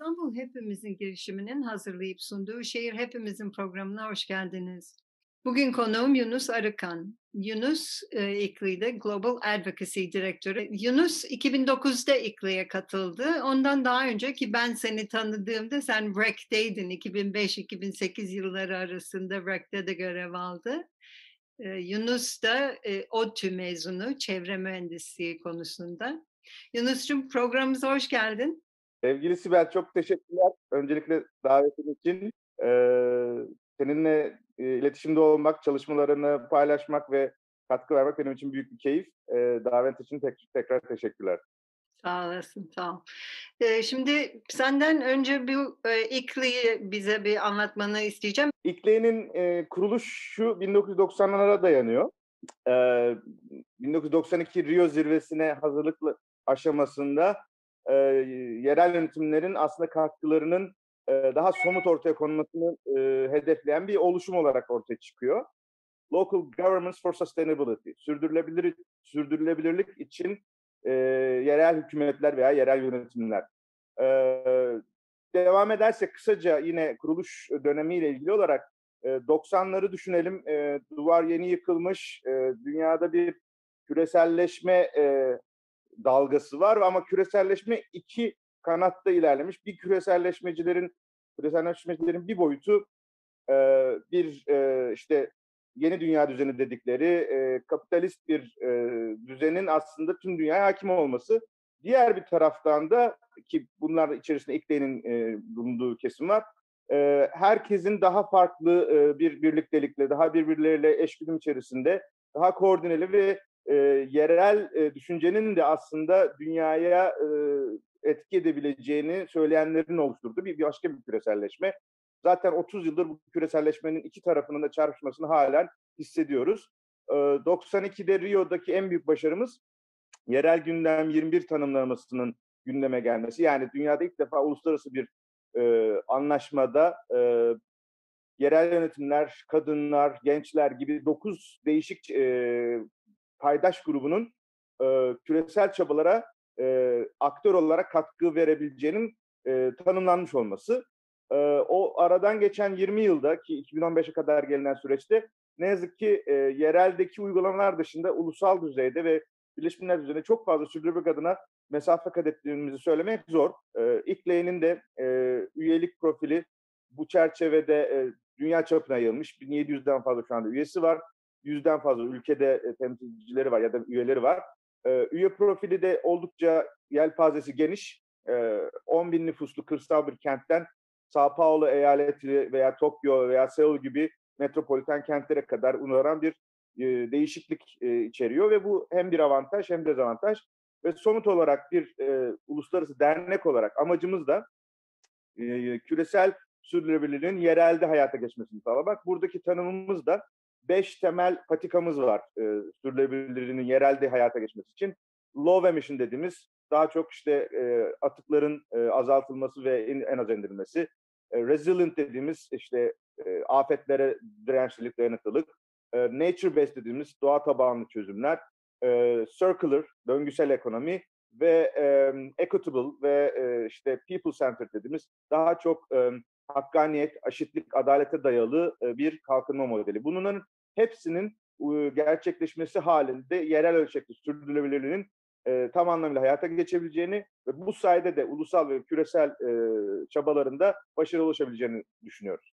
İstanbul Hepimizin girişiminin hazırlayıp sunduğu Şehir Hepimizin programına hoş geldiniz. Bugün konuğum Yunus Arıkan. Yunus e, İKLİ'de Global Advocacy Direktörü. Yunus 2009'da İKLİ'ye katıldı. Ondan daha önce ki ben seni tanıdığımda sen REC'deydin. 2005-2008 yılları arasında REC'de de görev aldı. E, Yunus da e, ODTÜ mezunu çevre mühendisliği konusunda. Yunus'cum programımıza hoş geldin. Sevgili Sibel çok teşekkürler. Öncelikle davetin için. Ee, seninle e, iletişimde olmak, çalışmalarını paylaşmak ve katkı vermek benim için büyük bir keyif. Ee, davet için tek, tekrar teşekkürler. Sağ olasın, sağ ol. Ee, şimdi senden önce bu e, İKLİ'yi bize bir anlatmanı isteyeceğim. İKLİ'nin e, kuruluşu 1990'lara dayanıyor. Ee, 1992 Rio zirvesine hazırlık aşamasında e, yerel yönetimlerin aslında katkılarının e, daha somut ortaya konulmasını e, hedefleyen bir oluşum olarak ortaya çıkıyor. Local Governments for Sustainability, sürdürülebilir, sürdürülebilirlik için e, yerel hükümetler veya yerel yönetimler. E, devam edersek kısaca yine kuruluş dönemiyle ilgili olarak e, 90'ları düşünelim. E, duvar yeni yıkılmış, e, dünyada bir küreselleşme e, dalgası var ama küreselleşme iki kanatta ilerlemiş. Bir küreselleşmecilerin küreselleşmecilerin bir boyutu e, bir e, işte yeni dünya düzeni dedikleri e, kapitalist bir e, düzenin aslında tüm dünyaya hakim olması. Diğer bir taraftan da ki bunlar içerisinde İKD'nin e, bulunduğu kesim var. E, herkesin daha farklı e, bir birliktelikle, daha birbirleriyle eşgüdüm içerisinde, daha koordineli ve e, yerel e, düşüncenin de aslında dünyaya e, etki edebileceğini söyleyenlerin oluşturduğu bir, bir başka bir küreselleşme. Zaten 30 yıldır bu küreselleşmenin iki tarafının da çarpışmasını halen hissediyoruz. E, 92'de Rio'daki en büyük başarımız yerel gündem 21 tanımlamasının gündeme gelmesi. Yani dünyada ilk defa uluslararası bir e, anlaşmada e, yerel yönetimler, kadınlar, gençler gibi 9 değişik e, paydaş grubunun e, küresel çabalara e, aktör olarak katkı verebileceğinin e, tanımlanmış olması. E, o aradan geçen 20 yılda ki 2015'e kadar gelinen süreçte ne yazık ki e, yereldeki uygulamalar dışında ulusal düzeyde ve Birleşmiş Milletler düzeyinde çok fazla sürdürmek adına mesafe kat ettiğimizi söylemek zor. E, İKLE'nin de e, üyelik profili bu çerçevede e, dünya çapına yayılmış. 1700'den fazla şu anda üyesi var yüzden fazla ülkede e, temsilcileri var ya da üyeleri var. E, üye profili de oldukça yelpazesi geniş. E, 10 bin nüfuslu kırsal bir kentten Sao Paulo eyaleti veya Tokyo veya Seul gibi metropoliten kentlere kadar uzanan bir e, değişiklik e, içeriyor ve bu hem bir avantaj hem dezavantaj ve somut olarak bir e, uluslararası dernek olarak amacımız da e, küresel sürdürülebilirliğin yerelde hayata geçmesini sağlamak. Buradaki tanımımız da beş temel patikamız var e, sürdürülebilirliğinin yerelde hayata geçmesi için. Low emission dediğimiz daha çok işte e, atıkların e, azaltılması ve en, en az indirilmesi. E, resilient dediğimiz işte e, afetlere dirençlilik, dayanıklılık. E, nature based dediğimiz doğa tabanlı çözümler. E, circular, döngüsel ekonomi ve e, equitable ve e, işte people centered dediğimiz daha çok e, hakkaniyet, aşitlik, adalete dayalı e, bir kalkınma modeli. Bunların hepsinin gerçekleşmesi halinde yerel ölçekli sürdürülebilirliğinin tam anlamıyla hayata geçebileceğini ve bu sayede de ulusal ve küresel çabalarında başarılı ulaşabileceğini düşünüyoruz.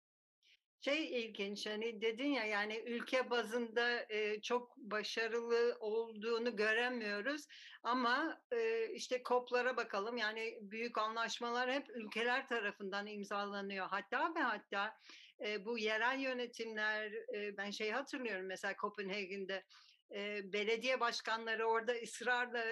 Şey ilginç hani dedin ya yani ülke bazında e, çok başarılı olduğunu göremiyoruz ama e, işte koplara bakalım yani büyük anlaşmalar hep ülkeler tarafından imzalanıyor hatta ve hatta e, bu yerel yönetimler e, ben şey hatırlıyorum mesela Kopenhagen'de e, belediye başkanları orada ısrarla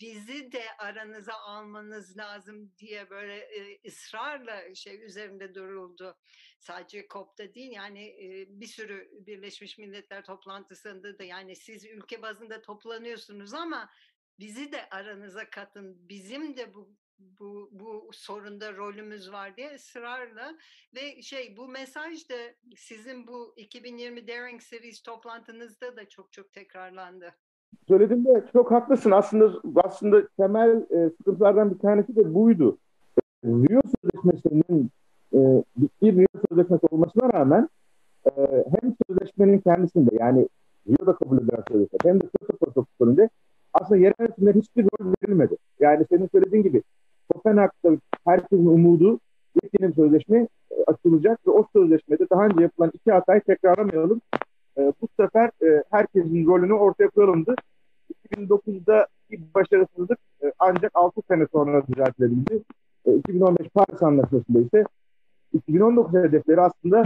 bizi de aranıza almanız lazım diye böyle e, ısrarla şey üzerinde duruldu. Sadece COP'ta değil yani e, bir sürü Birleşmiş Milletler toplantısında da yani siz ülke bazında toplanıyorsunuz ama bizi de aranıza katın. Bizim de bu bu, bu sorunda rolümüz var diye ısrarla ve şey bu mesaj da sizin bu 2020 Daring Series toplantınızda da çok çok tekrarlandı. Söylediğinde çok haklısın. Aslında aslında temel e, sıkıntılardan bir tanesi de buydu. Rio meselesinin e, bir Rio Sözleşmesi olmasına rağmen e, hem sözleşmenin kendisinde yani Rio'da kabul edilen sözleşme hem de Kyoto protokolünde aslında yerel yönetimlere hiçbir rol verilmedi. Yani senin söylediğin gibi Kopenhag'da herkesin umudu yepyeni sözleşme e, açılacak ve o sözleşmede daha önce yapılan iki hatayı tekrarlamayalım. E, bu sefer e, herkesin rolünü ortaya koyalımdı. 2009'da bir başarısızlık ancak 6 sene sonra düzeltilebildi. E, 2015 Paris Anlaşması'nda ise 2019 hedefleri aslında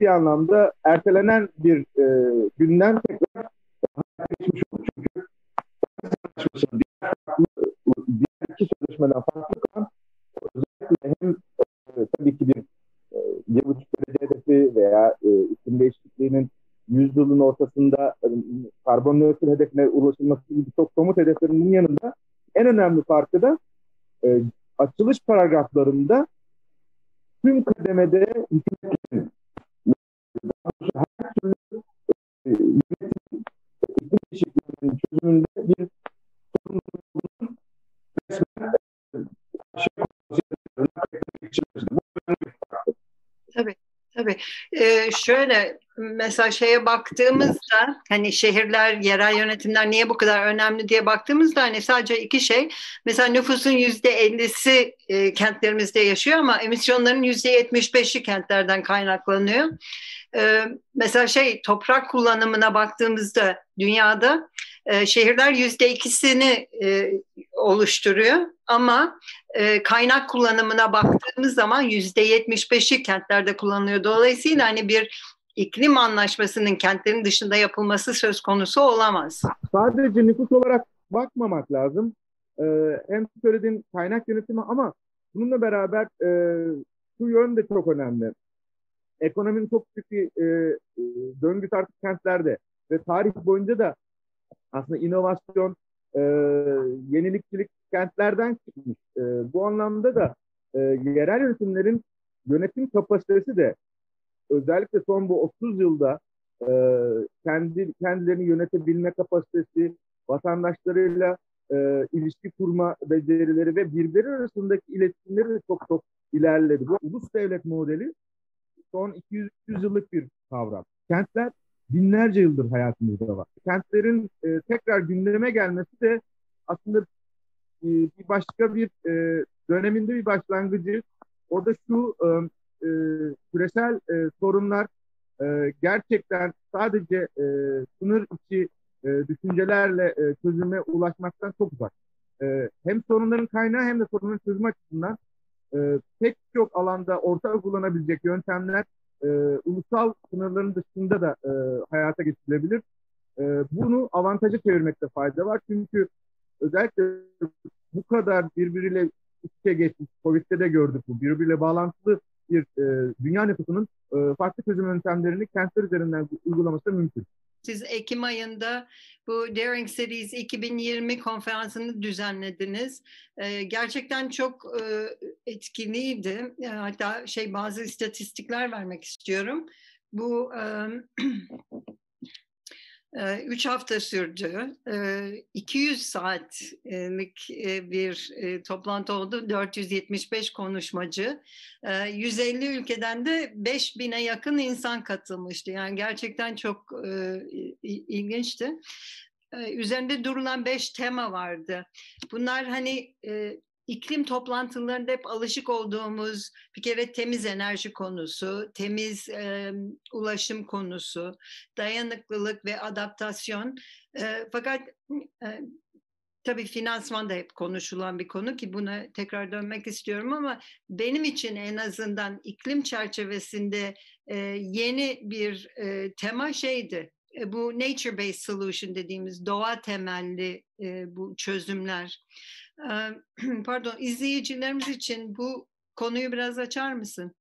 bir anlamda ertelenen bir e, günden tekrar geçmiş oldu. Çünkü diğer iki sözleşmeden farklı kalan özellikle hem e, tabii ki bir e, bir buçuk derece hedefi veya e, iklim değişikliğinin yüzyılın ortasında e, karbon nötr hedefine ulaşılması gibi çok somut hedeflerinin yanında en önemli farkı da e, açılış paragraflarında tüm kademede hükümetin her türlü e, yönetim iklim değişikliğinin çözümünde bir sorumluluğun Tabii, tabii. Ee, şöyle mesela şeye baktığımızda hani şehirler, yerel yönetimler niye bu kadar önemli diye baktığımızda hani sadece iki şey. Mesela nüfusun yüzde ellisi e, kentlerimizde yaşıyor ama emisyonların yüzde yetmiş beşi kentlerden kaynaklanıyor. Ee, mesela şey toprak kullanımına baktığımızda dünyada e, şehirler yüzde ikisini e, oluşturuyor ama e, kaynak kullanımına baktığımız zaman yüzde yetmiş beşi kentlerde kullanılıyor. Dolayısıyla hani bir iklim anlaşmasının kentlerin dışında yapılması söz konusu olamaz. Sadece nüfus olarak bakmamak lazım. Hem söylediğin kaynak yönetimi ama bununla beraber e, şu yön de çok önemli. Ekonominin çok büyük bir e, artık kentlerde ve tarih boyunca da aslında inovasyon, e, yenilikçilik kentlerden çıkmış. E, bu anlamda da e, yerel yönetimlerin yönetim kapasitesi de özellikle son bu 30 yılda e, kendi kendilerini yönetebilme kapasitesi, vatandaşlarıyla e, ilişki kurma becerileri ve birbirleri arasındaki iletişimleri de çok çok ilerledi. Bu ulus devlet modeli son 200 yıllık bir kavram. Kentler binlerce yıldır hayatımızda var. Kentlerin e, tekrar gündeme gelmesi de aslında e, bir başka bir e, döneminde bir başlangıcı. O da şu e, e, küresel e, sorunlar e, gerçekten sadece e, sınır içi e, düşüncelerle e, çözüme ulaşmaktan çok uzak. E, hem sorunların kaynağı hem de sorunların çözümü açısından e, pek çok alanda ortak kullanabilecek yöntemler e, ulusal sınırların dışında da e, hayata geçirilebilir. E, bunu avantaja çevirmekte fayda var. Çünkü özellikle bu kadar birbiriyle iç içe geçmiş, Covid'de de gördük bu, birbiriyle bağlantılı bir e, dünya nüfusunun e, farklı çözüm yöntemlerini kentler üzerinden uygulaması mümkün. Siz Ekim ayında bu Daring Cities 2020 konferansını düzenlediniz. Ee, gerçekten çok e, etkiliydi. Hatta şey bazı istatistikler vermek istiyorum. Bu e, Üç hafta sürdü. 200 saatlik bir toplantı oldu. 475 konuşmacı. 150 ülkeden de 5000'e yakın insan katılmıştı. Yani gerçekten çok ilginçti. Üzerinde durulan beş tema vardı. Bunlar hani iklim toplantılarında hep alışık olduğumuz bir kere temiz enerji konusu, temiz e, ulaşım konusu, dayanıklılık ve adaptasyon. E, fakat e, tabii finansman da hep konuşulan bir konu ki buna tekrar dönmek istiyorum ama benim için en azından iklim çerçevesinde e, yeni bir e, tema şeydi. E, bu nature-based solution dediğimiz doğa temelli e, bu çözümler. Pardon, izleyicilerimiz için bu konuyu biraz açar mısın?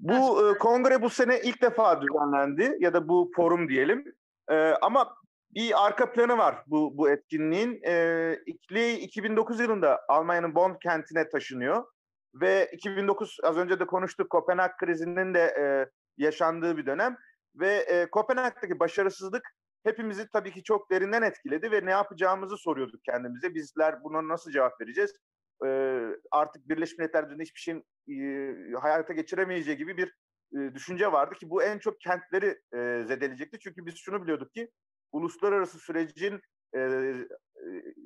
Bu e, kongre bu sene ilk defa düzenlendi ya da bu forum diyelim. E, ama bir arka planı var bu bu etkinliğin. E, İkli 2009 yılında Almanya'nın Bonn kentine taşınıyor ve 2009 az önce de konuştuk Kopenhag krizinin de e, yaşandığı bir dönem ve e, Kopenhag'daki başarısızlık hepimizi tabii ki çok derinden etkiledi ve ne yapacağımızı soruyorduk kendimize. Bizler buna nasıl cevap vereceğiz? Ee, artık Birleşmiş Milletler düzeyinde hiçbir şeyin e, hayata geçiremeyeceği gibi bir e, düşünce vardı ki bu en çok kentleri e, zedeleyecekti. Çünkü biz şunu biliyorduk ki uluslararası sürecin e, e,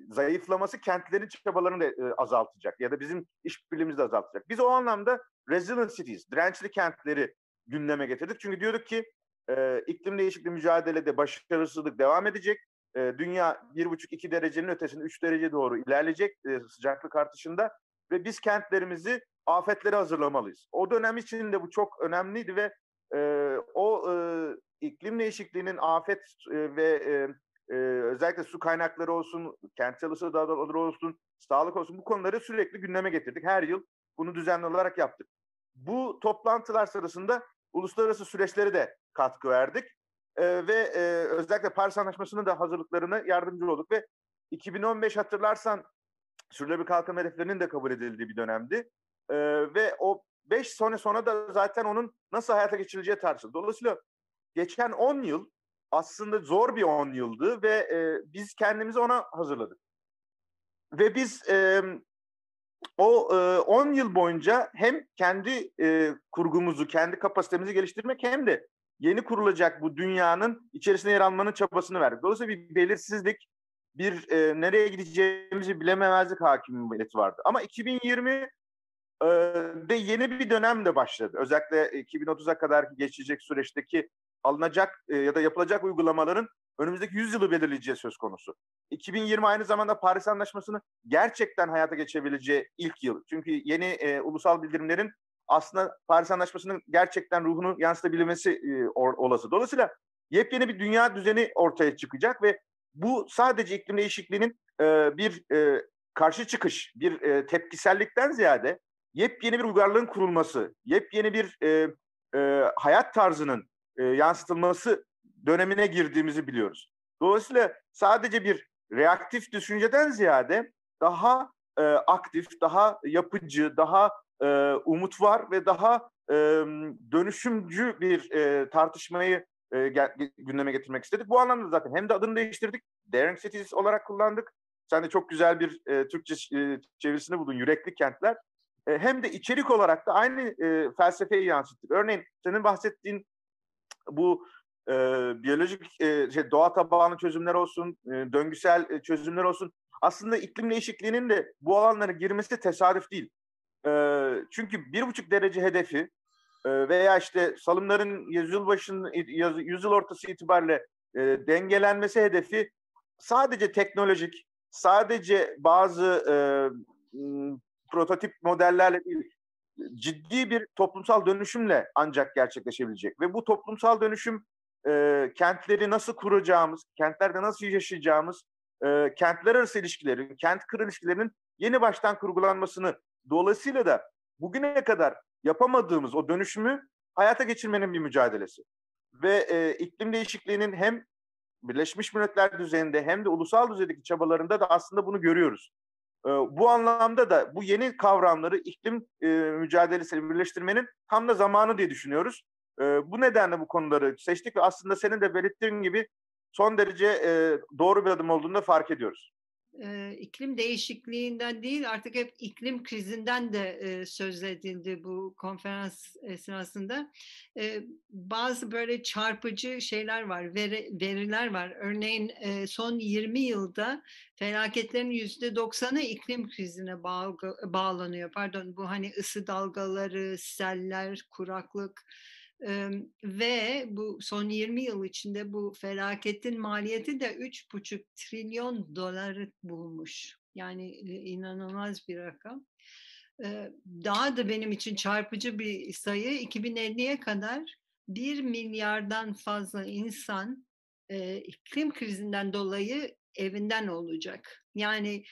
zayıflaması kentlerin çabalarını da e, azaltacak ya da bizim işbirliğimizi de azaltacak. Biz o anlamda resilient cities, dirençli kentleri gündeme getirdik. Çünkü diyorduk ki e, iklim değişikliği mücadelede başarısızlık devam edecek. E, dünya bir buçuk iki derecenin ötesinde üç derece doğru ilerleyecek e, sıcaklık artışında ve biz kentlerimizi afetlere hazırlamalıyız. O dönem için de bu çok önemliydi ve e, o e, iklim değişikliğinin afet e, ve e, e, özellikle su kaynakları olsun, kentsel ısı dağları olsun, sağlık olsun bu konuları sürekli gündeme getirdik. Her yıl bunu düzenli olarak yaptık. Bu toplantılar sırasında uluslararası süreçlere de katkı verdik. E, ve e, özellikle Paris Anlaşması'nın da hazırlıklarına yardımcı olduk ve 2015 hatırlarsan sürdürülebilir kalkınma hedeflerinin de kabul edildiği bir dönemdi. E, ve o 5 sene sonra da zaten onun nasıl hayata geçirileceği tartışıldı. Dolayısıyla geçen 10 yıl aslında zor bir 10 yıldı ve e, biz kendimizi ona hazırladık. Ve biz e, o 10 e, yıl boyunca hem kendi e, kurgumuzu, kendi kapasitemizi geliştirmek hem de yeni kurulacak bu dünyanın içerisinde yer almanın çabasını verdik. Dolayısıyla bir belirsizlik, bir e, nereye gideceğimizi bilememezlik hakimiyeti vardı. Ama 2020 e, de yeni bir dönem de başladı. Özellikle 2030'a kadar geçecek süreçteki alınacak e, ya da yapılacak uygulamaların önümüzdeki 100 yılı belirleyeceği söz konusu. 2020 aynı zamanda Paris Anlaşması'nı gerçekten hayata geçebileceği ilk yıl. Çünkü yeni e, ulusal bildirimlerin aslında Paris Anlaşması'nın gerçekten ruhunu yansıtabilmesi e, olası. Dolayısıyla yepyeni bir dünya düzeni ortaya çıkacak ve bu sadece iklim değişikliğinin e, bir e, karşı çıkış, bir e, tepkisellikten ziyade yepyeni bir uygarlığın kurulması, yepyeni bir e, e, hayat tarzının e, yansıtılması dönemine girdiğimizi biliyoruz. Dolayısıyla sadece bir reaktif düşünceden ziyade daha e, aktif, daha yapıcı, daha e, umut var ve daha e, dönüşümcü bir e, tartışmayı e, gündeme getirmek istedik. Bu anlamda zaten hem de adını değiştirdik, Daring Cities olarak kullandık. Sen de çok güzel bir e, Türkçe e, çevirisini buldun, Yürekli Kentler. E, hem de içerik olarak da aynı e, felsefeyi yansıttık. Örneğin senin bahsettiğin bu e, biyolojik e, şey, doğa tabanlı çözümler olsun, e, döngüsel e, çözümler olsun. Aslında iklim değişikliğinin de bu alanlara girmesi tesadüf değil. E, çünkü bir buçuk derece hedefi e, veya işte salımların yüzyıl başının yüzyıl ortası itibariyle e, dengelenmesi hedefi sadece teknolojik, sadece bazı e, prototip modellerle değil, ciddi bir toplumsal dönüşümle ancak gerçekleşebilecek. Ve bu toplumsal dönüşüm e, kentleri nasıl kuracağımız, kentlerde nasıl yaşayacağımız, e, kentler arası ilişkilerin, kent kır ilişkilerinin yeni baştan kurgulanmasını dolayısıyla da bugüne kadar yapamadığımız o dönüşümü hayata geçirmenin bir mücadelesi. Ve e, iklim değişikliğinin hem Birleşmiş Milletler düzeyinde hem de ulusal düzeydeki çabalarında da aslında bunu görüyoruz. E, bu anlamda da bu yeni kavramları iklim e, mücadelesiyle birleştirmenin tam da zamanı diye düşünüyoruz. E, bu nedenle bu konuları seçtik ve aslında senin de belirttiğin gibi son derece e, doğru bir adım olduğunu da fark ediyoruz e, iklim değişikliğinden değil artık hep iklim krizinden de e, söz edildi bu konferans esnasında. E, bazı böyle çarpıcı şeyler var, veri, veriler var. Örneğin e, son 20 yılda felaketlerin yüzde doksanı iklim krizine bağ, bağlanıyor. Pardon bu hani ısı dalgaları, seller, kuraklık ve bu son 20 yıl içinde bu felaketin maliyeti de 3,5 trilyon doları bulmuş. Yani inanılmaz bir rakam. Daha da benim için çarpıcı bir sayı 2050'ye kadar 1 milyardan fazla insan iklim krizinden dolayı evinden olacak. Yani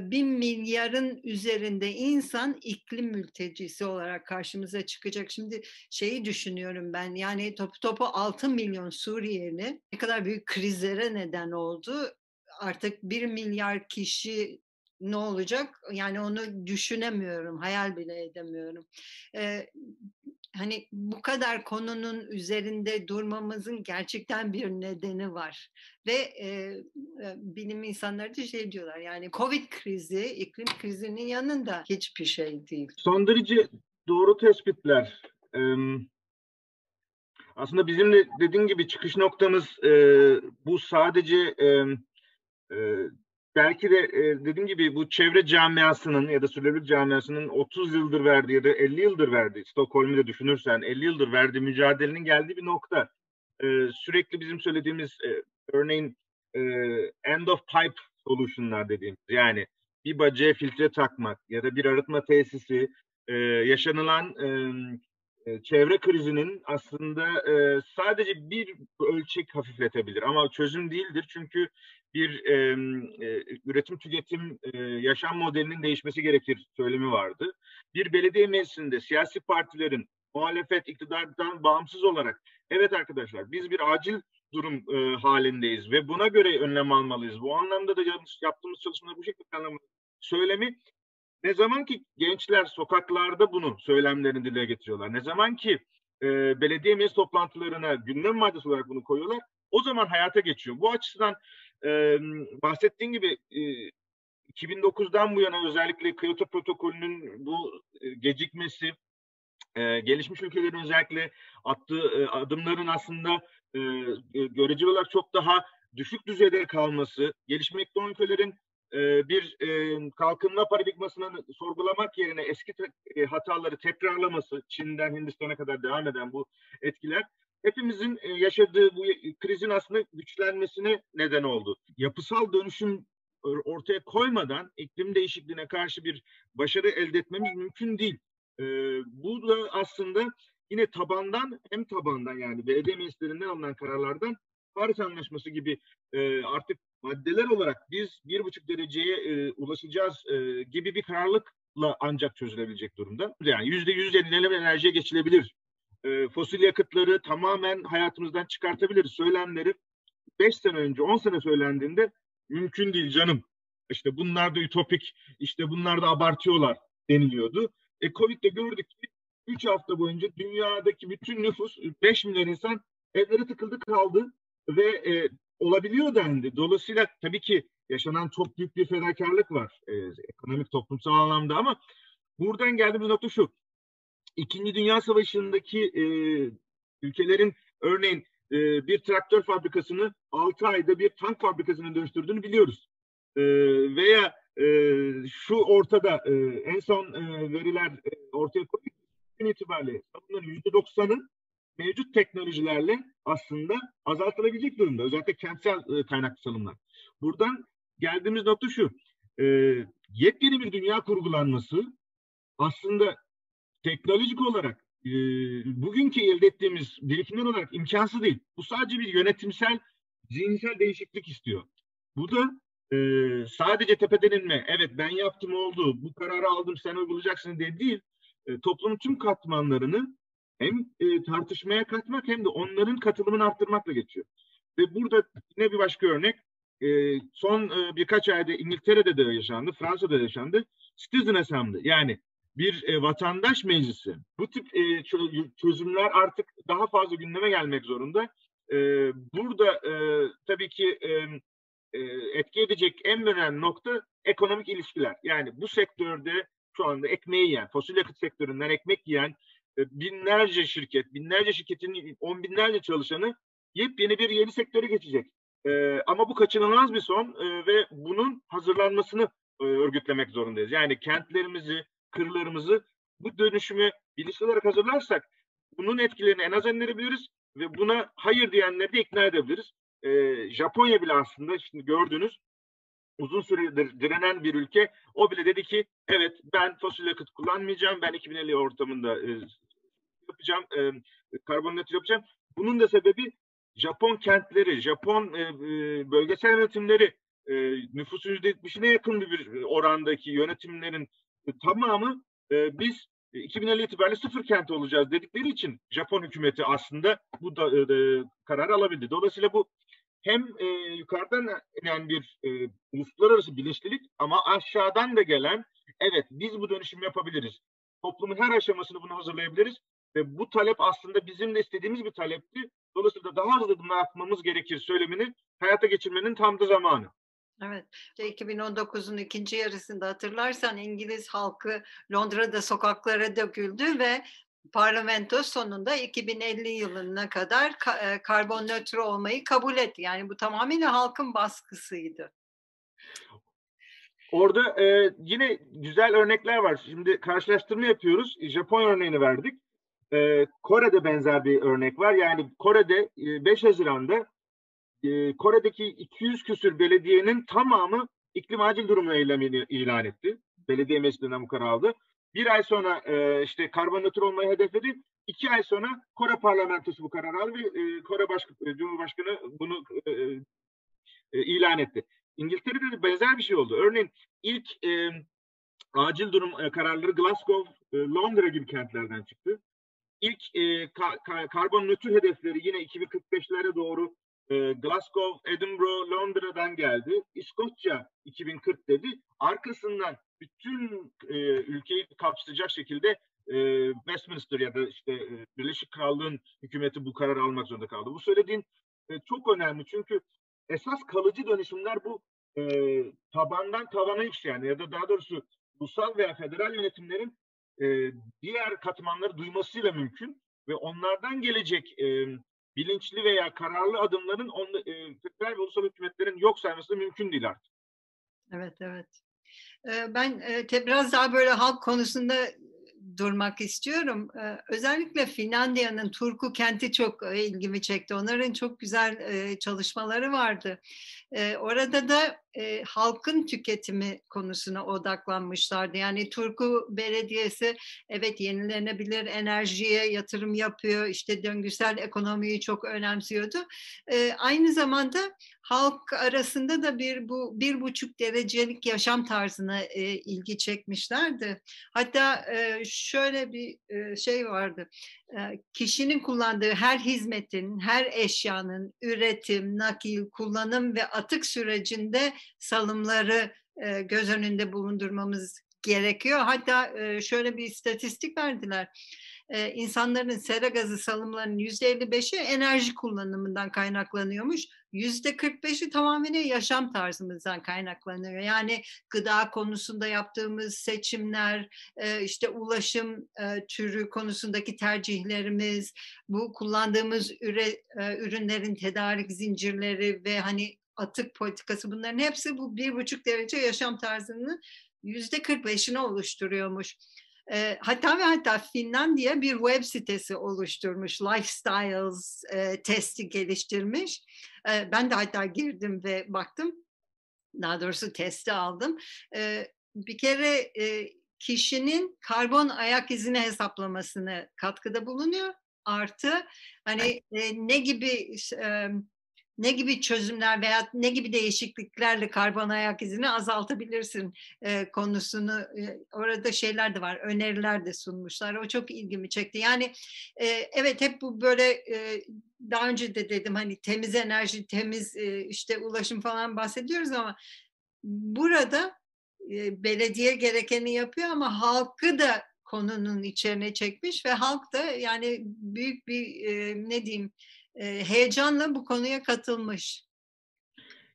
bin milyarın üzerinde insan iklim mültecisi olarak karşımıza çıkacak. Şimdi şeyi düşünüyorum ben yani topu topu 6 milyon Suriyeli ne kadar büyük krizlere neden oldu. Artık bir milyar kişi ne olacak? Yani onu düşünemiyorum, hayal bile edemiyorum. Ee, hani bu kadar konunun üzerinde durmamızın gerçekten bir nedeni var. Ve e, bilim insanları da şey diyorlar yani Covid krizi, iklim krizinin yanında hiçbir şey değil. Son derece doğru tespitler. Ee, aslında bizim de dediğin gibi çıkış noktamız e, bu sadece e, e, belki de e, dediğim gibi bu çevre camiasının ya da sürdürülebilirlik camiasının 30 yıldır verdiği ya da 50 yıldır verdiği, Stockholm'u da düşünürsen 50 yıldır verdiği mücadelenin geldiği bir nokta. E, sürekli bizim söylediğimiz e, örneğin e, end of pipe solution'lar dediğimiz yani bir bacaya filtre takmak ya da bir arıtma tesisi e, yaşanılan e, çevre krizinin aslında e, sadece bir ölçek hafifletebilir ama çözüm değildir çünkü bir e, e, üretim tüketim e, yaşam modelinin değişmesi gerekir söylemi vardı. Bir belediye meclisinde siyasi partilerin muhalefet iktidardan bağımsız olarak evet arkadaşlar biz bir acil durum e, halindeyiz ve buna göre önlem almalıyız. Bu anlamda da yaptığımız çalışmalar bu şekilde anlamalıyız. Söylemi ne zaman ki gençler sokaklarda bunu söylemlerini dile getiriyorlar. Ne zaman ki e, belediye meclis toplantılarına gündem maddesi olarak bunu koyuyorlar. O zaman hayata geçiyor. Bu açıdan e, bahsettiğin gibi e, 2009'dan bu yana özellikle Kyoto protokolünün bu e, gecikmesi, e, gelişmiş ülkelerin özellikle attığı e, adımların aslında e, görece olarak çok daha düşük düzeyde kalması, gelişmekte olan ülkelerin e, bir e, kalkınma paradigmasını sorgulamak yerine eski e, hataları tekrarlaması, Çin'den Hindistan'a kadar devam eden bu etkiler hepimizin e, yaşadığı bu krizin aslında güçlenmesine neden oldu. Yapısal dönüşüm ortaya koymadan iklim değişikliğine karşı bir başarı elde etmemiz mümkün değil. E, bu da aslında yine tabandan hem tabandan yani belediye meclislerinden alınan kararlardan Paris Anlaşması gibi e, artık maddeler olarak biz bir buçuk dereceye e, ulaşacağız e, gibi bir kararlılıkla ancak çözülebilecek durumda. Yani yüzde yüz yenilenebilir enerjiye geçilebilir. E, fosil yakıtları tamamen hayatımızdan çıkartabiliriz. Söylemleri 5 sene önce 10 sene söylendiğinde mümkün değil canım. İşte bunlar da ütopik, işte bunlar da abartıyorlar deniliyordu. E Covid'de gördük ki 3 hafta boyunca dünyadaki bütün nüfus 5 milyon insan evlere tıkıldı kaldı ve e, olabiliyor dendi. Dolayısıyla tabii ki yaşanan çok büyük bir fedakarlık var e, ekonomik toplumsal anlamda ama buradan geldiğimiz nokta şu. İkinci Dünya Savaşı'ndaki e, ülkelerin örneğin e, bir traktör fabrikasını 6 ayda bir tank fabrikasına dönüştürdüğünü biliyoruz. E, veya e, şu ortada e, en son e, veriler e, ortaya koyduğu itibariyle bunların %90'ı mevcut teknolojilerle aslında azaltılabilecek durumda. Özellikle kentsel e, kaynaklı salımlar. Buradan geldiğimiz nokta şu. E, yepyeni bir dünya kurgulanması aslında teknolojik olarak e, bugünkü elde ettiğimiz birikimler olarak imkansız değil. Bu sadece bir yönetimsel, zihinsel değişiklik istiyor. Bu da e, sadece tepeden inme, evet ben yaptım oldu, bu kararı aldım sen uygulayacaksın diye değil, e, toplumun tüm katmanlarını hem e, tartışmaya katmak hem de onların katılımını arttırmakla geçiyor. Ve burada yine bir başka örnek e, son e, birkaç ayda İngiltere'de de yaşandı, Fransa'da da yaşandı. Citizen Assembly yani bir e, vatandaş meclisi. Bu tip e, çözümler artık daha fazla gündeme gelmek zorunda. E, burada e, tabii ki e, e, etki edecek en önemli nokta ekonomik ilişkiler. Yani bu sektörde şu anda ekmeği yiyen, fosil yakıt sektöründen ekmek yiyen binlerce şirket, binlerce şirketin on binlerce çalışanı yepyeni bir yeni sektöre geçecek. E, ama bu kaçınılmaz bir son e, ve bunun hazırlanmasını e, örgütlemek zorundayız. Yani kentlerimizi, kırlarımızı bu dönüşümü bilinçli olarak hazırlarsak bunun etkilerini en az endirebiliriz ve buna hayır diyenleri de ikna edebiliriz. E, Japonya bile aslında şimdi gördünüz uzun süredir direnen bir ülke. O bile dedi ki evet ben fosil yakıt kullanmayacağım. Ben 2050 ortamında e, yapacağım, e, karbon nötr yapacağım. Bunun da sebebi Japon kentleri, Japon e, bölgesel yönetimleri e, nüfusun %70'ine yakın bir orandaki yönetimlerin tamamı e, biz 2050 itibariyle sıfır kent olacağız dedikleri için Japon hükümeti aslında bu da, e, kararı alabildi. Dolayısıyla bu hem e, yukarıdan inen bir e, uluslararası bilinçlilik ama aşağıdan da gelen evet biz bu dönüşümü yapabiliriz. Toplumun her aşamasını bunu hazırlayabiliriz ve bu talep aslında bizim de istediğimiz bir talepti. Dolayısıyla daha hızlı adımlar atmamız gerekir söylemini hayata geçirmenin tam da zamanı. Evet, 2019'un ikinci yarısında hatırlarsan İngiliz halkı Londra'da sokaklara döküldü ve parlamento sonunda 2050 yılına kadar ka- karbon nötr olmayı kabul etti. Yani bu tamamen halkın baskısıydı. Orada e, yine güzel örnekler var. Şimdi karşılaştırma yapıyoruz. Japon örneğini verdik. E, Kore'de benzer bir örnek var. Yani Kore'de e, 5 Haziran'da e, Kore'deki 200 küsür belediyenin tamamı iklim acil durumu eylemini ilan etti. Belediye meclisinden bu kararı aldı. Bir ay sonra e, işte karbon nötr olmayı hedefledi. İki ay sonra Kore parlamentosu bu kararı aldı ve e, Kore Baş Cumhurbaşkanı bunu e, e, ilan etti. İngiltere'de de benzer bir şey oldu. Örneğin ilk e, acil durum e, kararları Glasgow, e, Londra gibi kentlerden çıktı. İlk e, ka, ka, karbon nötr hedefleri yine 2045'lere doğru e, Glasgow, Edinburgh, Londra'dan geldi. İskoçya 2040 dedi. Arkasından bütün e, ülkeyi kapsayacak şekilde e, Westminster ya da işte e, Birleşik Krallığın hükümeti bu kararı almak zorunda kaldı. Bu söylediğin e, çok önemli çünkü esas kalıcı dönüşümler bu e, tabandan tavana yükseyen ya da daha doğrusu ulusal veya federal yönetimlerin e, diğer katmanları duymasıyla mümkün ve onlardan gelecek e, bilinçli veya kararlı adımların on, e, federal ve ulusal hükümetlerin yok sayması mümkün değil artık. Evet, evet. Ben biraz daha böyle halk konusunda durmak istiyorum. Özellikle Finlandiya'nın Turku kenti çok ilgimi çekti. Onların çok güzel çalışmaları vardı. Orada da halkın tüketimi konusuna odaklanmışlardı. Yani Turku Belediyesi evet yenilenebilir enerjiye yatırım yapıyor. İşte döngüsel ekonomiyi çok önemsiyordu. Aynı zamanda halk arasında da bir bu bir buçuk derecelik yaşam tarzına ilgi çekmişlerdi. Hatta şöyle bir şey vardı. Kişinin kullandığı her hizmetin, her eşyanın üretim, nakil, kullanım ve atık sürecinde salımları göz önünde bulundurmamız gerekiyor. Hatta şöyle bir istatistik verdiler. İnsanların sera gazı salımlarının yüzde 55'i enerji kullanımından kaynaklanıyormuş. Yüzde 45'i tamamen yaşam tarzımızdan kaynaklanıyor. Yani gıda konusunda yaptığımız seçimler, işte ulaşım türü konusundaki tercihlerimiz, bu kullandığımız üre, ürünlerin tedarik zincirleri ve hani atık politikası bunların hepsi bu bir buçuk derece yaşam tarzının yüzde 45'ini oluşturuyormuş. E, hatta ve hatta Finlandiya bir web sitesi oluşturmuş, Lifestyles e, testi geliştirmiş. E, ben de hatta girdim ve baktım, daha doğrusu testi aldım. E, bir kere e, kişinin karbon ayak izini hesaplamasını katkıda bulunuyor. Artı hani e, ne gibi e, ne gibi çözümler veya ne gibi değişikliklerle karbon ayak izini azaltabilirsin e, konusunu e, orada şeyler de var öneriler de sunmuşlar. O çok ilgimi çekti. Yani e, evet hep bu böyle e, daha önce de dedim hani temiz enerji temiz e, işte ulaşım falan bahsediyoruz ama burada e, belediye gerekeni yapıyor ama halkı da konunun içine çekmiş ve halk da yani büyük bir e, ne diyeyim heyecanla bu konuya katılmış.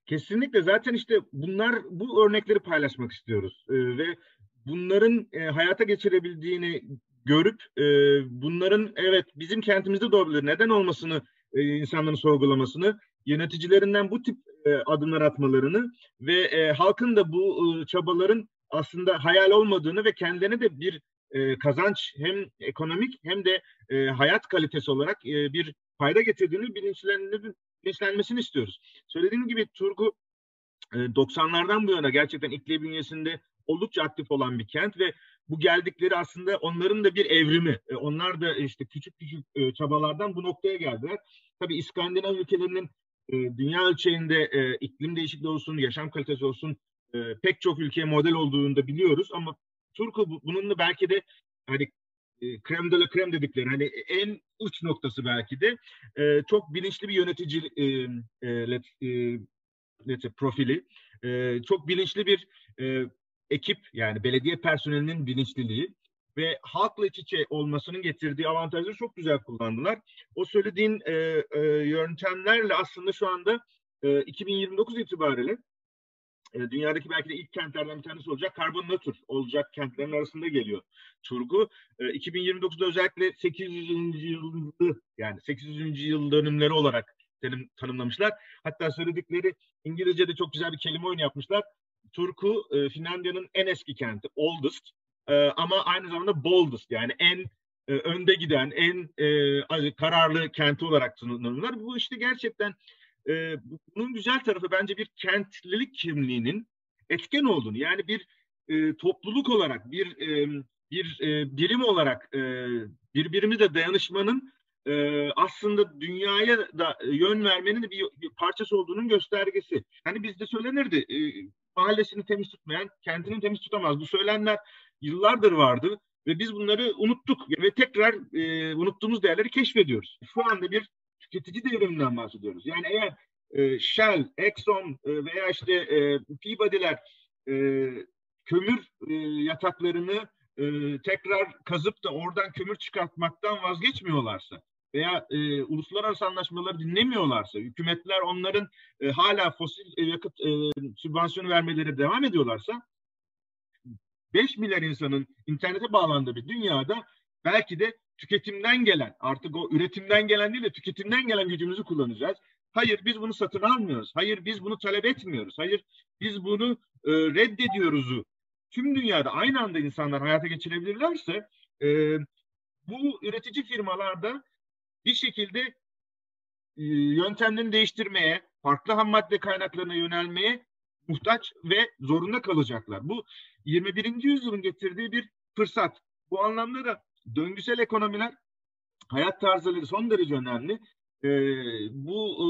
Kesinlikle. Zaten işte bunlar bu örnekleri paylaşmak istiyoruz. Ve bunların hayata geçirebildiğini görüp bunların evet bizim kentimizde de olabilir. Neden olmasını insanların sorgulamasını yöneticilerinden bu tip adımlar atmalarını ve halkın da bu e, çabaların aslında hayal olmadığını ve kendilerine de bir kazanç hem ekonomik hem de hayat kalitesi olarak bir fayda getirdiğini bilinçlenmesini istiyoruz. Söylediğim gibi Turgu 90'lardan bu yana gerçekten iklim bünyesinde oldukça aktif olan bir kent ve bu geldikleri aslında onların da bir evrimi. Onlar da işte küçük küçük çabalardan bu noktaya geldiler. Tabii İskandinav ülkelerinin dünya ölçeğinde iklim değişikliği olsun, yaşam kalitesi olsun pek çok ülkeye model olduğunu da biliyoruz ama Turku bunun da belki de hani e, krem de la krem dedikleri hani en uç noktası belki de e, çok bilinçli bir yönetici e, e, let, e, let, profili e, çok bilinçli bir e, ekip yani belediye personelinin bilinçliliği ve halkla iç içe olmasının getirdiği avantajları çok güzel kullandılar. O söylediğin e, e, yöntemlerle aslında şu anda e, 2029 itibariyle e, dünyadaki belki de ilk kentlerden bir tanesi olacak karbon nötr olacak kentlerin arasında geliyor Turgu. E, 2029'da özellikle 800. yılı yani 800. yıl dönümleri olarak tanım, tanımlamışlar. Hatta söyledikleri İngilizce'de çok güzel bir kelime oyunu yapmışlar. Turku e, Finlandiya'nın en eski kenti, oldest e, ama aynı zamanda boldest yani en e, önde giden, en e, kararlı kenti olarak tanımlanırlar. Bu işte gerçekten e, bunun güzel tarafı bence bir kentlilik kimliğinin etken olduğunu yani bir e, topluluk olarak bir e, bir e, birim olarak e, birbirimize dayanışmanın e, aslında dünyaya da yön vermenin bir, bir parçası olduğunun göstergesi. Hani bizde söylenirdi e, mahallesini temiz tutmayan kendini temiz tutamaz. Bu söylenler yıllardır vardı ve biz bunları unuttuk ve tekrar e, unuttuğumuz değerleri keşfediyoruz. Şu anda bir tüketici devriminden bahsediyoruz. Yani eğer e, Shell, Exxon e, veya işte e, Peabody'ler e, kömür e, yataklarını e, tekrar kazıp da oradan kömür çıkartmaktan vazgeçmiyorlarsa veya e, uluslararası anlaşmaları dinlemiyorlarsa, hükümetler onların e, hala fosil e, yakıt e, sübvansiyonu vermeleri devam ediyorlarsa 5 milyar insanın internete bağlandığı bir dünyada belki de tüketimden gelen, artık o üretimden gelen değil de tüketimden gelen gücümüzü kullanacağız. Hayır biz bunu satın almıyoruz. Hayır biz bunu talep etmiyoruz. Hayır biz bunu e, reddediyoruzu. Tüm dünyada aynı anda insanlar hayata geçirebilirlerse e, bu üretici firmalarda bir şekilde e, yöntemlerini değiştirmeye, farklı ham madde kaynaklarına yönelmeye muhtaç ve zorunda kalacaklar. Bu 21. yüzyılın getirdiği bir fırsat. Bu anlamda da döngüsel ekonomiler hayat tarzları son derece önemli. E, bu e,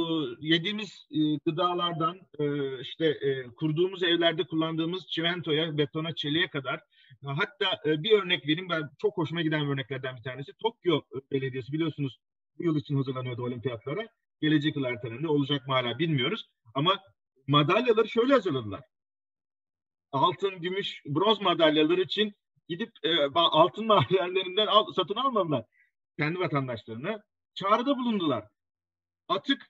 yediğimiz e, gıdalardan e, işte e, kurduğumuz evlerde kullandığımız çimentoya, betona, çeliğe kadar hatta e, bir örnek vereyim ben çok hoşuma giden örneklerden bir tanesi Tokyo Belediyesi biliyorsunuz bu yıl için hazırlanıyordu olimpiyatlara. Gelecek yıl ertelendi. Olacak mı hala bilmiyoruz. Ama madalyaları şöyle hazırladılar. Altın, gümüş, bronz madalyalar için gidip e, altın madenlerinden al, satın almadılar. Kendi vatandaşlarına çağrıda bulundular. Atık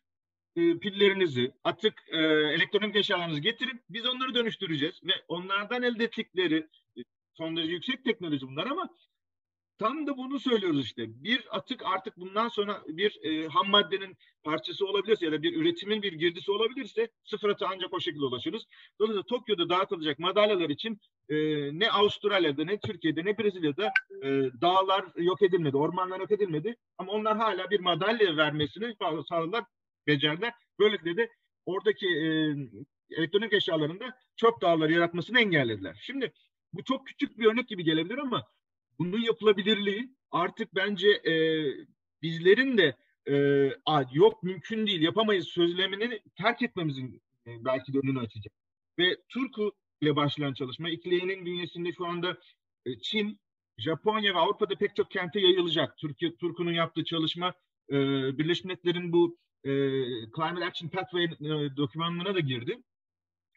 e, pillerinizi, atık e, elektronik eşyalarınızı getirin. Biz onları dönüştüreceğiz ve onlardan elde ettikleri e, son derece yüksek teknoloji bunlar ama Tam da bunu söylüyoruz işte. Bir atık artık bundan sonra bir e, ham maddenin parçası olabilirse ya da bir üretimin bir girdisi olabilirse sıfır atığa ancak o şekilde ulaşırız. Dolayısıyla Tokyo'da dağıtılacak madalyalar için e, ne Avustralya'da ne Türkiye'de ne Brezilya'da e, dağlar yok edilmedi, ormanlar yok edilmedi. Ama onlar hala bir madalya vermesini sağladılar, becerdiler. Böylelikle de oradaki e, elektronik eşyalarında çöp dağları yaratmasını engellediler. Şimdi bu çok küçük bir örnek gibi gelebilir ama bunun yapılabilirliği artık bence e, bizlerin de e, yok mümkün değil yapamayız sözlemini terk etmemizin e, belki de önünü açacak. Ve Turku ile başlayan çalışma İkleye'nin bünyesinde şu anda e, Çin, Japonya ve Avrupa'da pek çok kente yayılacak. Türkiye Turku'nun yaptığı çalışma e, Birleşmiş Milletler'in bu e, Climate Action Pathway e, dokümanlarına da girdi.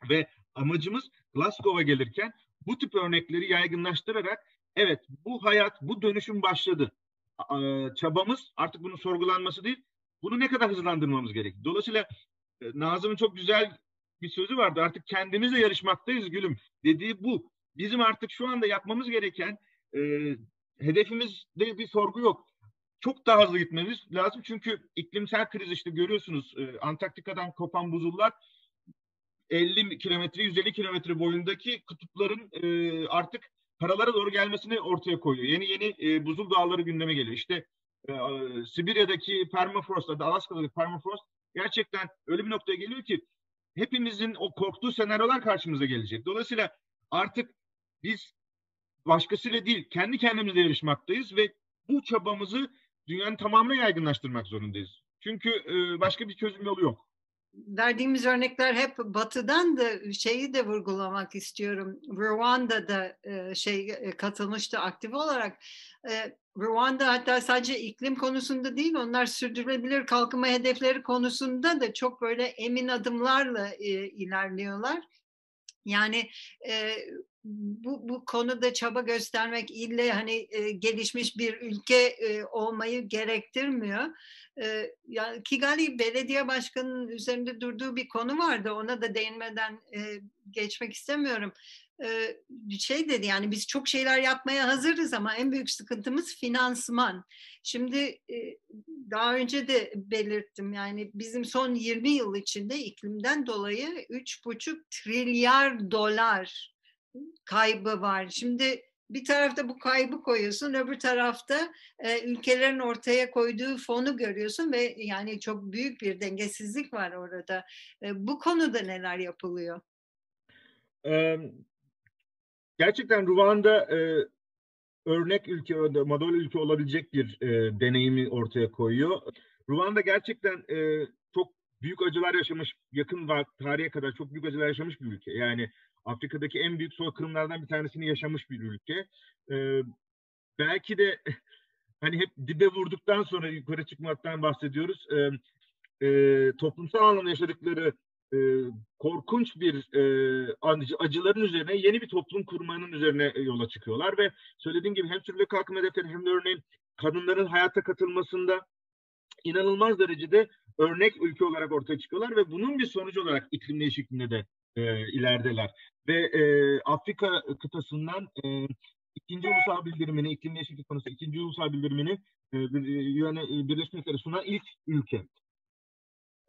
Ve amacımız Glasgow'a gelirken bu tip örnekleri yaygınlaştırarak evet bu hayat, bu dönüşüm başladı. Çabamız artık bunun sorgulanması değil, bunu ne kadar hızlandırmamız gerekir. Dolayısıyla e, Nazım'ın çok güzel bir sözü vardı. Artık kendimizle yarışmaktayız gülüm dediği bu. Bizim artık şu anda yapmamız gereken e, hedefimizde bir sorgu yok. Çok daha hızlı gitmemiz lazım çünkü iklimsel kriz işte görüyorsunuz e, Antarktika'dan kopan buzullar 50 kilometre 150 kilometre boyundaki kutupların e, artık paralara doğru gelmesini ortaya koyuyor. Yeni yeni e, buzul dağları gündeme geliyor. İşte e, Sibirya'daki permafrost, Alaska'daki permafrost gerçekten öyle bir noktaya geliyor ki hepimizin o korktuğu senaryolar karşımıza gelecek. Dolayısıyla artık biz başkasıyla değil kendi kendimizle yarışmaktayız ve bu çabamızı dünyanın tamamına yaygınlaştırmak zorundayız. Çünkü e, başka bir çözüm yolu yok. Verdiğimiz örnekler hep batıdan da şeyi de vurgulamak istiyorum. Rwanda'da e, şey e, katılmıştı aktif olarak. E, Rwanda hatta sadece iklim konusunda değil onlar sürdürülebilir kalkınma hedefleri konusunda da çok böyle emin adımlarla ilerliyorlar. Yani e, bu, bu konuda çaba göstermek ille hani e, gelişmiş bir ülke e, olmayı gerektirmiyor. E, yani Kigali Belediye Başkanı'nın üzerinde durduğu bir konu vardı. Ona da değinmeden e, geçmek istemiyorum. E, şey dedi yani biz çok şeyler yapmaya hazırız ama en büyük sıkıntımız finansman. Şimdi e, daha önce de belirttim yani bizim son 20 yıl içinde iklimden dolayı 3,5 trilyar dolar kaybı var. Şimdi bir tarafta bu kaybı koyuyorsun, öbür tarafta e, ülkelerin ortaya koyduğu fonu görüyorsun ve yani çok büyük bir dengesizlik var orada. E, bu konuda neler yapılıyor? Ee, gerçekten Ruanda e, örnek ülke, model ülke olabilecek bir e, deneyimi ortaya koyuyor. Ruanda gerçekten e, büyük acılar yaşamış, yakın tarihe kadar çok büyük acılar yaşamış bir ülke. Yani Afrika'daki en büyük soykırımlardan bir tanesini yaşamış bir ülke. Ee, belki de hani hep dibe vurduktan sonra yukarı çıkmaktan bahsediyoruz. Ee, e, toplumsal anlamda yaşadıkları e, korkunç bir e, acıların üzerine yeni bir toplum kurmanın üzerine yola çıkıyorlar ve söylediğim gibi hem sürüle kalkınma hedefleri hem de örneğin kadınların hayata katılmasında inanılmaz derecede örnek ülke olarak ortaya çıkıyorlar ve bunun bir sonucu olarak iklim değişikliğinde de e, ilerideler. Ve e, Afrika kıtasından e, ikinci ulusal bildirimini, iklim değişikliği konusu ikinci ulusal bildirimini e, yani Birleşmiş Milletler'e sunan ilk ülke.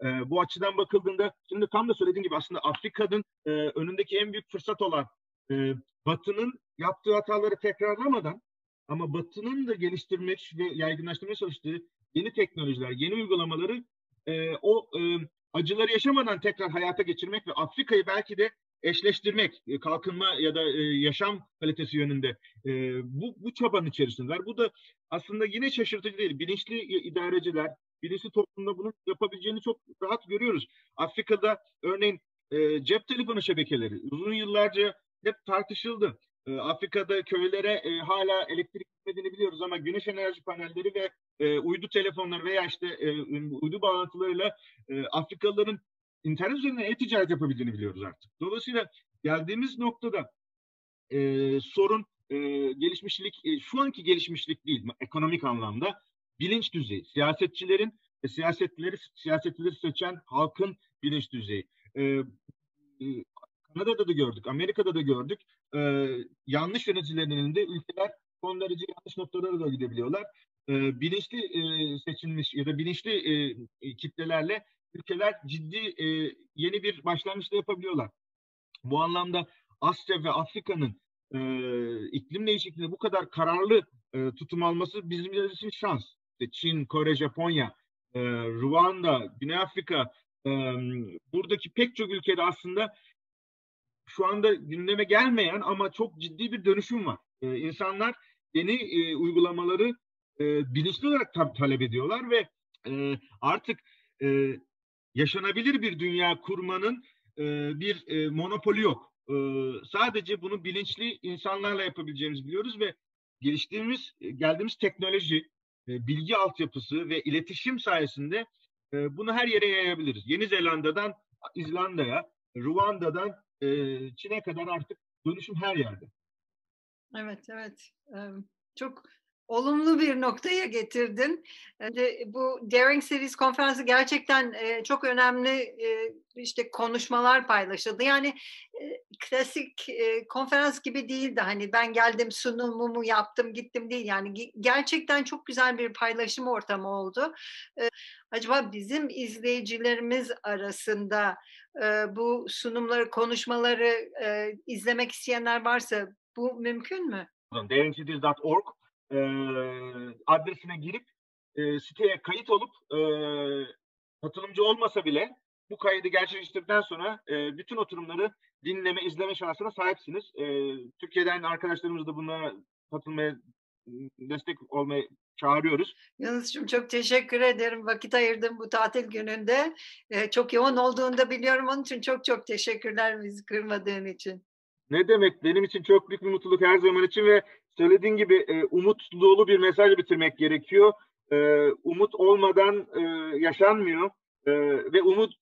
E, bu açıdan bakıldığında, şimdi tam da söylediğim gibi aslında Afrika'nın e, önündeki en büyük fırsat olan e, Batı'nın yaptığı hataları tekrarlamadan ama Batı'nın da geliştirmek ve yaygınlaştırmaya çalıştığı yeni teknolojiler, yeni uygulamaları e, o e, acıları yaşamadan tekrar hayata geçirmek ve Afrika'yı belki de eşleştirmek, e, kalkınma ya da e, yaşam kalitesi yönünde e, bu, bu çabanın içerisindeler. Bu da aslında yine şaşırtıcı değil. Bilinçli idareciler, bilinçli toplumda bunu yapabileceğini çok rahat görüyoruz. Afrika'da örneğin cep telefonu şebekeleri uzun yıllarca hep tartışıldı. Afrika'da köylere hala elektrik gitmediğini biliyoruz ama güneş enerji panelleri ve uydu telefonları veya işte uydu bağlantılarıyla Afrikalıların internet üzerinden e-ticaret yapabildiğini biliyoruz artık. Dolayısıyla geldiğimiz noktada e, sorun e, gelişmişlik, e, şu anki gelişmişlik değil ekonomik anlamda bilinç düzeyi. Siyasetçilerin e, siyasetleri siyasetleri seçen halkın bilinç düzeyi. E, e, Kanada'da da gördük, Amerika'da da gördük. E, yanlış yöneticilerin elinde ülkeler son derece yanlış noktalara da gidebiliyorlar. Bilinçli e, seçilmiş ya da bilinçli e, kitlelerle ülkeler ciddi e, yeni bir başlangıçta yapabiliyorlar. Bu anlamda Asya ve Afrika'nın e, iklim değişikliğine bu kadar kararlı e, tutum alması bizim için şans. Çin, Kore, Japonya, e, Ruanda, Güney Afrika e, buradaki pek çok ülkede aslında şu anda gündeme gelmeyen ama çok ciddi bir dönüşüm var. E, insanlar yeni e, uygulamaları e, bilinçli olarak talep ediyorlar ve e, artık e, yaşanabilir bir dünya kurmanın e, bir e, monopoli yok. E, sadece bunu bilinçli insanlarla yapabileceğimizi biliyoruz ve geliştiğimiz, e, geldiğimiz teknoloji, e, bilgi altyapısı ve iletişim sayesinde e, bunu her yere yayabiliriz. Yeni Zelanda'dan İzlanda'ya, Ruanda'dan e, Çin'e kadar artık dönüşüm her yerde. Evet, evet. Çok olumlu bir noktaya getirdin. Bu Daring Series konferansı gerçekten çok önemli işte konuşmalar paylaşıldı. Yani klasik konferans gibi değildi. Hani ben geldim sunumumu yaptım gittim değil. Yani gerçekten çok güzel bir paylaşım ortamı oldu. Acaba bizim izleyicilerimiz arasında bu sunumları, konuşmaları izlemek isteyenler varsa bu mümkün mü? daringcities.org e, adresine girip e, siteye kayıt olup e, katılımcı olmasa bile bu kaydı gerçekleştirdikten sonra e, bütün oturumları dinleme, izleme şansına sahipsiniz. E, Türkiye'den arkadaşlarımız da buna katılmaya destek olmayı çağırıyoruz. Yunus'cum çok teşekkür ederim. Vakit ayırdın bu tatil gününde. Ee, çok yoğun olduğunu da biliyorum. Onun için çok çok teşekkürler bizi kırmadığın için. Ne demek? Benim için çok büyük bir mutluluk her zaman için ve söylediğin gibi e, umut bir mesaj bitirmek gerekiyor. E, umut olmadan e, yaşanmıyor e, ve umut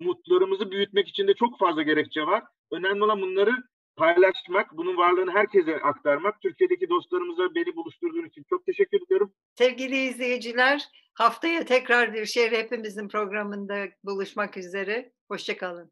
umutlarımızı büyütmek için de çok fazla gerekçe var. Önemli olan bunları paylaşmak, bunun varlığını herkese aktarmak. Türkiye'deki dostlarımıza beni buluşturduğun için çok teşekkür ediyorum. Sevgili izleyiciler, haftaya tekrar bir şehir hepimizin programında buluşmak üzere. Hoşçakalın.